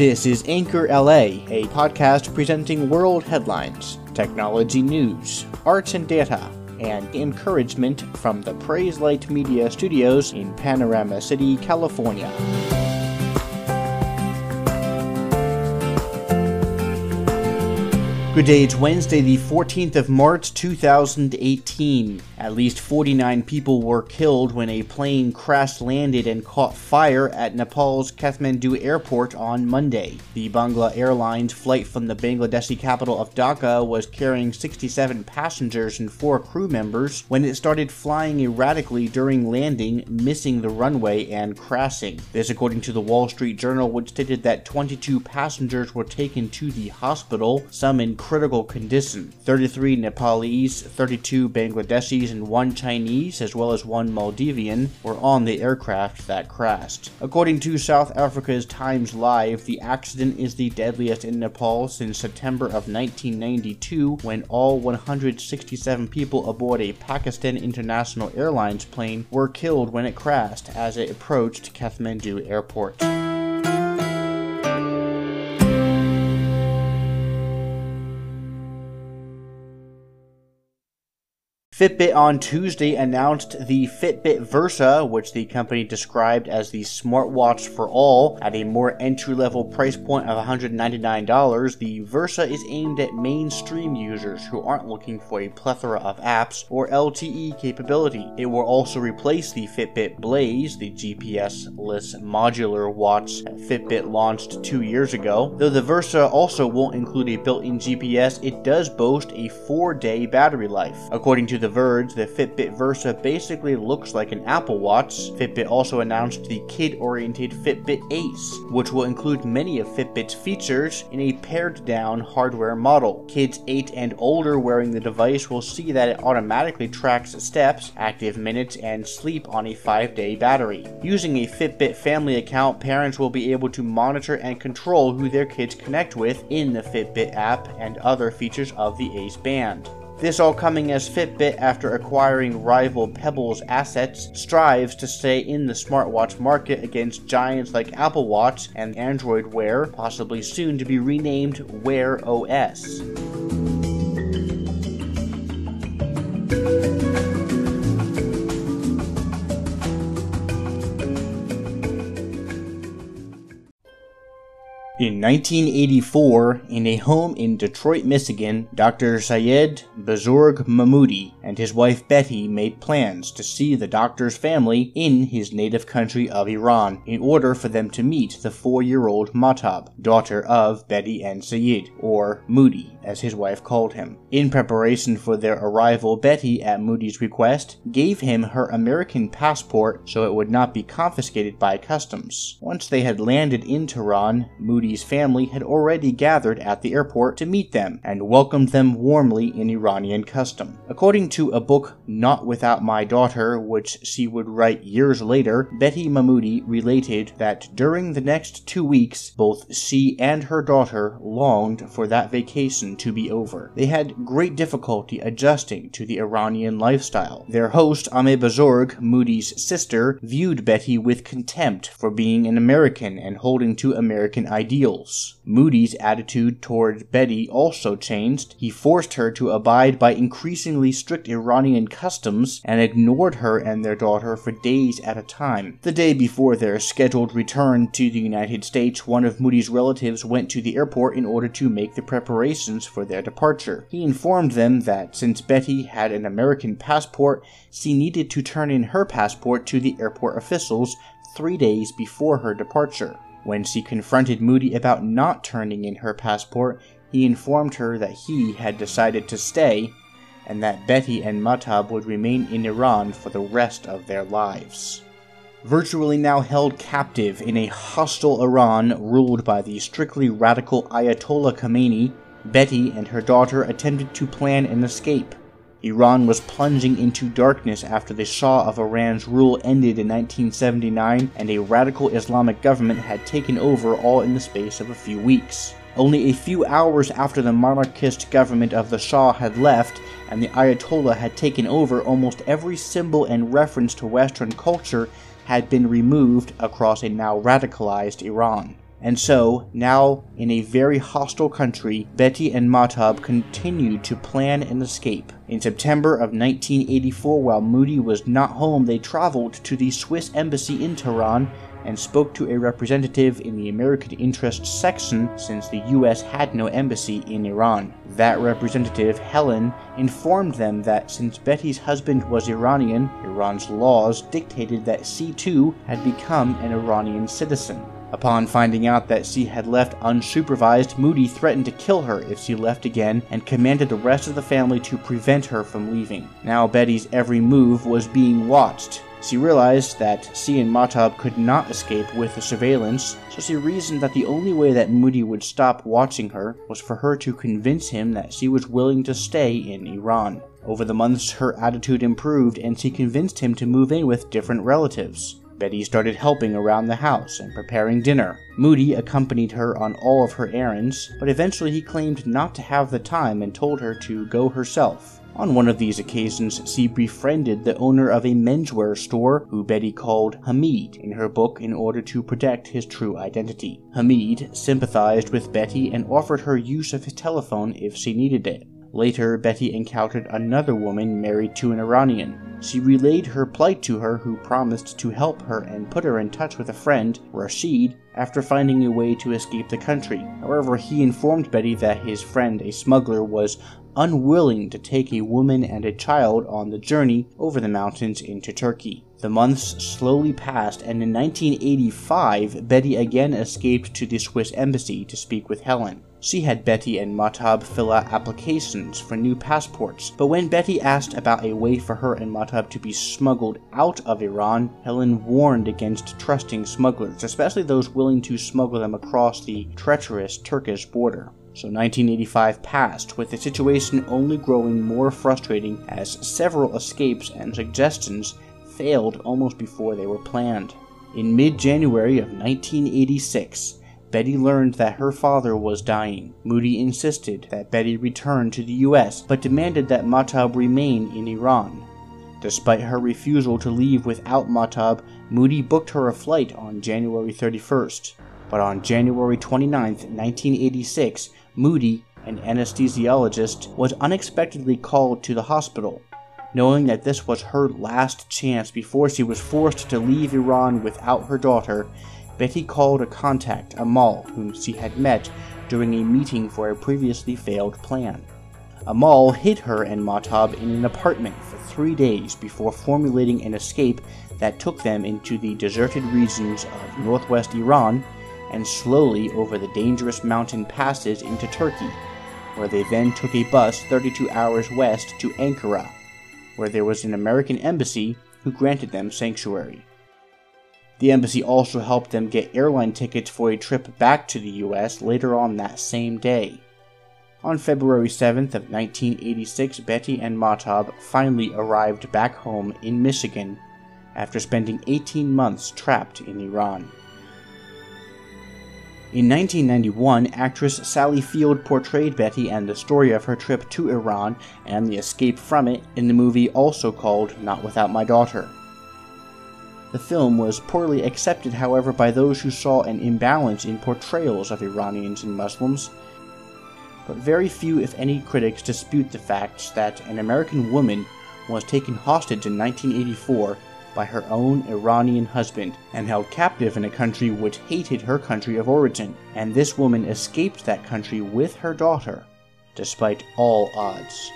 This is Anchor LA, a podcast presenting world headlines, technology news, arts and data, and encouragement from the Praise Light Media Studios in Panorama City, California. Good day, it's Wednesday, the 14th of March 2018. At least 49 people were killed when a plane crash landed and caught fire at Nepal's Kathmandu airport on Monday. The Bangla Airlines flight from the Bangladeshi capital of Dhaka was carrying 67 passengers and 4 crew members when it started flying erratically during landing, missing the runway and crashing. This according to the Wall Street Journal, which stated that 22 passengers were taken to the hospital, some in critical condition 33 Nepalese, 32 Bangladeshis, and one Chinese, as well as one Maldivian, were on the aircraft that crashed. According to South Africa's Times Live, the accident is the deadliest in Nepal since September of 1992 when all 167 people aboard a Pakistan International Airlines plane were killed when it crashed as it approached Kathmandu Airport. Fitbit on Tuesday announced the Fitbit Versa, which the company described as the smartwatch for all, at a more entry level price point of $199. The Versa is aimed at mainstream users who aren't looking for a plethora of apps or LTE capability. It will also replace the Fitbit Blaze, the GPS less modular watch that Fitbit launched two years ago. Though the Versa also won't include a built in GPS, it does boast a four day battery life. According to the Verge, the Fitbit Versa basically looks like an Apple Watch. Fitbit also announced the kid-oriented Fitbit Ace, which will include many of Fitbit's features in a pared-down hardware model. Kids 8 and older wearing the device will see that it automatically tracks steps, active minutes, and sleep on a 5-day battery. Using a Fitbit family account, parents will be able to monitor and control who their kids connect with in the Fitbit app and other features of the Ace band. This all coming as Fitbit, after acquiring rival Pebbles assets, strives to stay in the smartwatch market against giants like Apple Watch and Android Wear, possibly soon to be renamed Wear OS. In 1984, in a home in Detroit, Michigan, Dr. Syed Buzurg Mahmoodi and his wife Betty made plans to see the doctor's family in his native country of Iran in order for them to meet the four year old Mahtab, daughter of Betty and Syed, or Moody, as his wife called him. In preparation for their arrival, Betty, at Moody's request, gave him her American passport so it would not be confiscated by customs. Once they had landed in Tehran, Moody's family had already gathered at the airport to meet them and welcomed them warmly in Iranian custom. According to a book, Not Without My Daughter, which she would write years later, Betty Mahmoodi related that during the next two weeks, both she and her daughter longed for that vacation to be over. They had great difficulty adjusting to the Iranian lifestyle. Their host, Ame Buzurg, Moody's sister, viewed Betty with contempt for being an American and holding to American ideals. Moody's attitude toward Betty also changed. He forced her to abide by increasingly strict Iranian customs and ignored her and their daughter for days at a time. The day before their scheduled return to the United States, one of Moody's relatives went to the airport in order to make the preparations for their departure. He informed them that since Betty had an American passport, she needed to turn in her passport to the airport officials three days before her departure. When she confronted Moody about not turning in her passport, he informed her that he had decided to stay and that Betty and Mahtab would remain in Iran for the rest of their lives. Virtually now held captive in a hostile Iran ruled by the strictly radical Ayatollah Khamenei, Betty and her daughter attempted to plan an escape. Iran was plunging into darkness after the Shah of Iran's rule ended in 1979 and a radical Islamic government had taken over all in the space of a few weeks. Only a few hours after the monarchist government of the Shah had left and the Ayatollah had taken over, almost every symbol and reference to Western culture had been removed across a now radicalized Iran. And so, now in a very hostile country, Betty and Mahtab continued to plan an escape. In September of 1984, while Moody was not home, they traveled to the Swiss embassy in Tehran and spoke to a representative in the American Interest section since the US had no embassy in Iran. That representative, Helen, informed them that since Betty's husband was Iranian, Iran's laws dictated that C2 had become an Iranian citizen. Upon finding out that she had left unsupervised, Moody threatened to kill her if she left again and commanded the rest of the family to prevent her from leaving. Now Betty's every move was being watched, she realized that she and Mahtab could not escape with the surveillance, so she reasoned that the only way that Moody would stop watching her was for her to convince him that she was willing to stay in Iran. Over the months, her attitude improved and she convinced him to move in with different relatives. Betty started helping around the house and preparing dinner. Moody accompanied her on all of her errands, but eventually he claimed not to have the time and told her to go herself. On one of these occasions, she befriended the owner of a menswear store, who Betty called Hamid in her book in order to protect his true identity. Hamid sympathized with Betty and offered her use of his telephone if she needed it. Later, Betty encountered another woman married to an Iranian. She relayed her plight to her, who promised to help her and put her in touch with a friend, Rashid, after finding a way to escape the country. However, he informed Betty that his friend, a smuggler, was unwilling to take a woman and a child on the journey over the mountains into Turkey. The months slowly passed, and in 1985, Betty again escaped to the Swiss embassy to speak with Helen. She had Betty and Mahtab fill out applications for new passports, but when Betty asked about a way for her and Mahtab to be smuggled out of Iran, Helen warned against trusting smugglers, especially those willing to smuggle them across the treacherous Turkish border. So 1985 passed, with the situation only growing more frustrating as several escapes and suggestions failed almost before they were planned. In mid January of 1986, Betty learned that her father was dying. Moody insisted that Betty return to the US, but demanded that Mahtab remain in Iran. Despite her refusal to leave without Mahtab, Moody booked her a flight on January 31st. But on January 29, 1986, Moody, an anesthesiologist, was unexpectedly called to the hospital. Knowing that this was her last chance before she was forced to leave Iran without her daughter, Betty called a contact, Amal, whom she had met during a meeting for a previously failed plan. Amal hid her and Mahtab in an apartment for three days before formulating an escape that took them into the deserted regions of northwest Iran and slowly over the dangerous mountain passes into Turkey, where they then took a bus 32 hours west to Ankara, where there was an American embassy who granted them sanctuary. The embassy also helped them get airline tickets for a trip back to the US later on that same day. On February 7th of 1986, Betty and Mahtab finally arrived back home in Michigan after spending 18 months trapped in Iran. In 1991, actress Sally Field portrayed Betty and the story of her trip to Iran and the escape from it in the movie also called Not Without My Daughter. The film was poorly accepted, however, by those who saw an imbalance in portrayals of Iranians and Muslims. But very few, if any, critics dispute the fact that an American woman was taken hostage in 1984 by her own Iranian husband and held captive in a country which hated her country of origin, and this woman escaped that country with her daughter, despite all odds.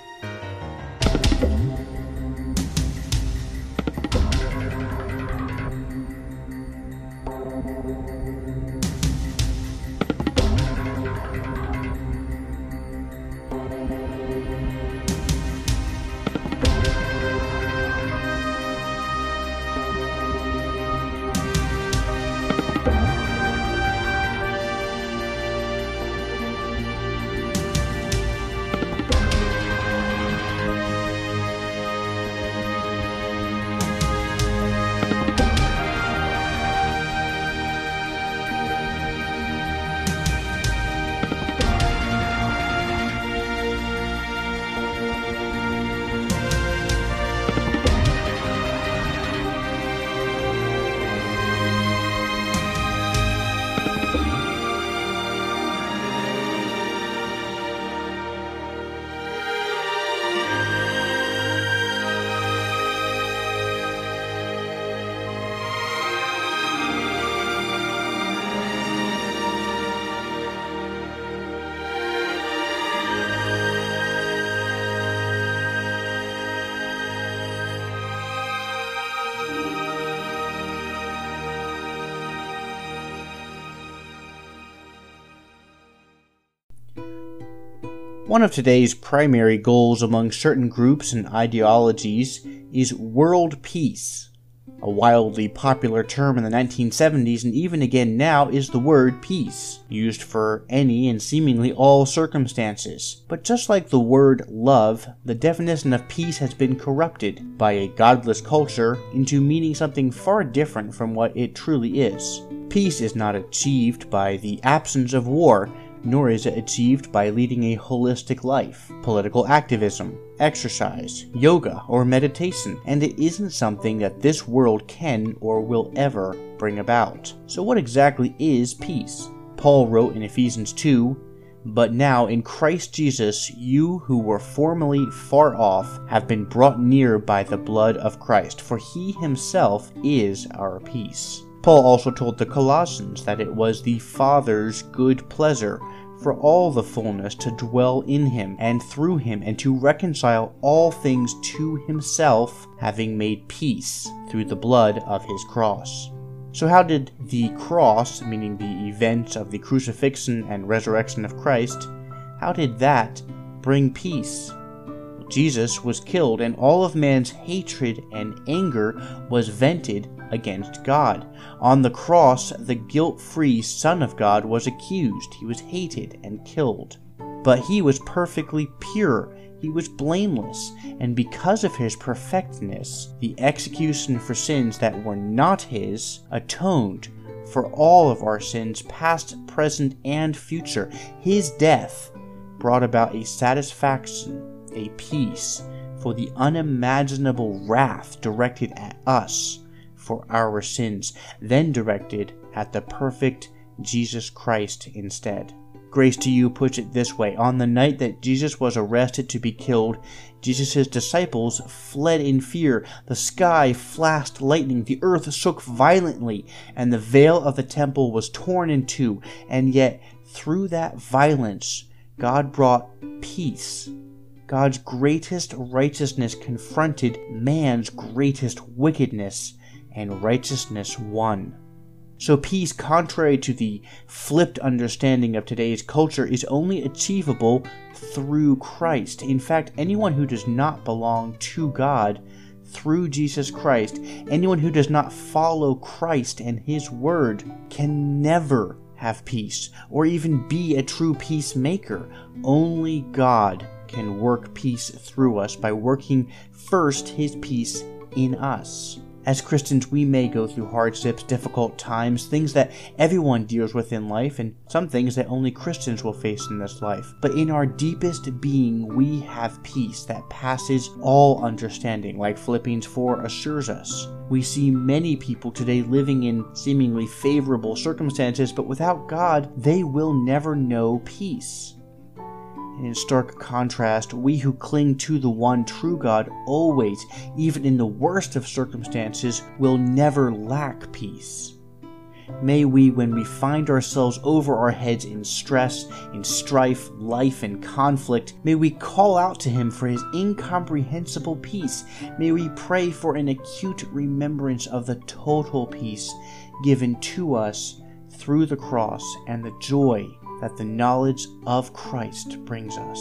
One of today's primary goals among certain groups and ideologies is world peace. A wildly popular term in the 1970s and even again now is the word peace, used for any and seemingly all circumstances. But just like the word love, the definition of peace has been corrupted by a godless culture into meaning something far different from what it truly is. Peace is not achieved by the absence of war, nor is it achieved by leading a holistic life, political activism, exercise, yoga, or meditation, and it isn't something that this world can or will ever bring about. So, what exactly is peace? Paul wrote in Ephesians 2 but now in Christ Jesus, you who were formerly far off have been brought near by the blood of Christ, for he himself is our peace. Paul also told the Colossians that it was the Father's good pleasure for all the fullness to dwell in him and through him and to reconcile all things to himself, having made peace through the blood of his cross. So, how did the cross, meaning the events of the crucifixion and resurrection of Christ, how did that bring peace? Jesus was killed, and all of man's hatred and anger was vented against God. On the cross, the guilt free Son of God was accused, he was hated and killed. But he was perfectly pure, he was blameless, and because of his perfectness, the execution for sins that were not his atoned for all of our sins, past, present, and future. His death brought about a satisfaction, a peace, for the unimaginable wrath directed at us for our sins, then directed at the perfect Jesus Christ instead. Grace to you puts it this way On the night that Jesus was arrested to be killed, Jesus' disciples fled in fear. The sky flashed lightning, the earth shook violently, and the veil of the temple was torn in two. And yet, through that violence, God brought peace. God's greatest righteousness confronted man's greatest wickedness and righteousness won. So, peace, contrary to the flipped understanding of today's culture, is only achievable through Christ. In fact, anyone who does not belong to God through Jesus Christ, anyone who does not follow Christ and His Word, can never have peace or even be a true peacemaker. Only God can work peace through us by working first His peace in us. As Christians, we may go through hardships, difficult times, things that everyone deals with in life, and some things that only Christians will face in this life. But in our deepest being, we have peace that passes all understanding, like Philippians 4 assures us. We see many people today living in seemingly favorable circumstances, but without God, they will never know peace. And in stark contrast, we who cling to the one true God always, even in the worst of circumstances, will never lack peace. May we, when we find ourselves over our heads in stress, in strife, life, and conflict, may we call out to Him for His incomprehensible peace. May we pray for an acute remembrance of the total peace given to us through the cross and the joy that the knowledge of Christ brings us.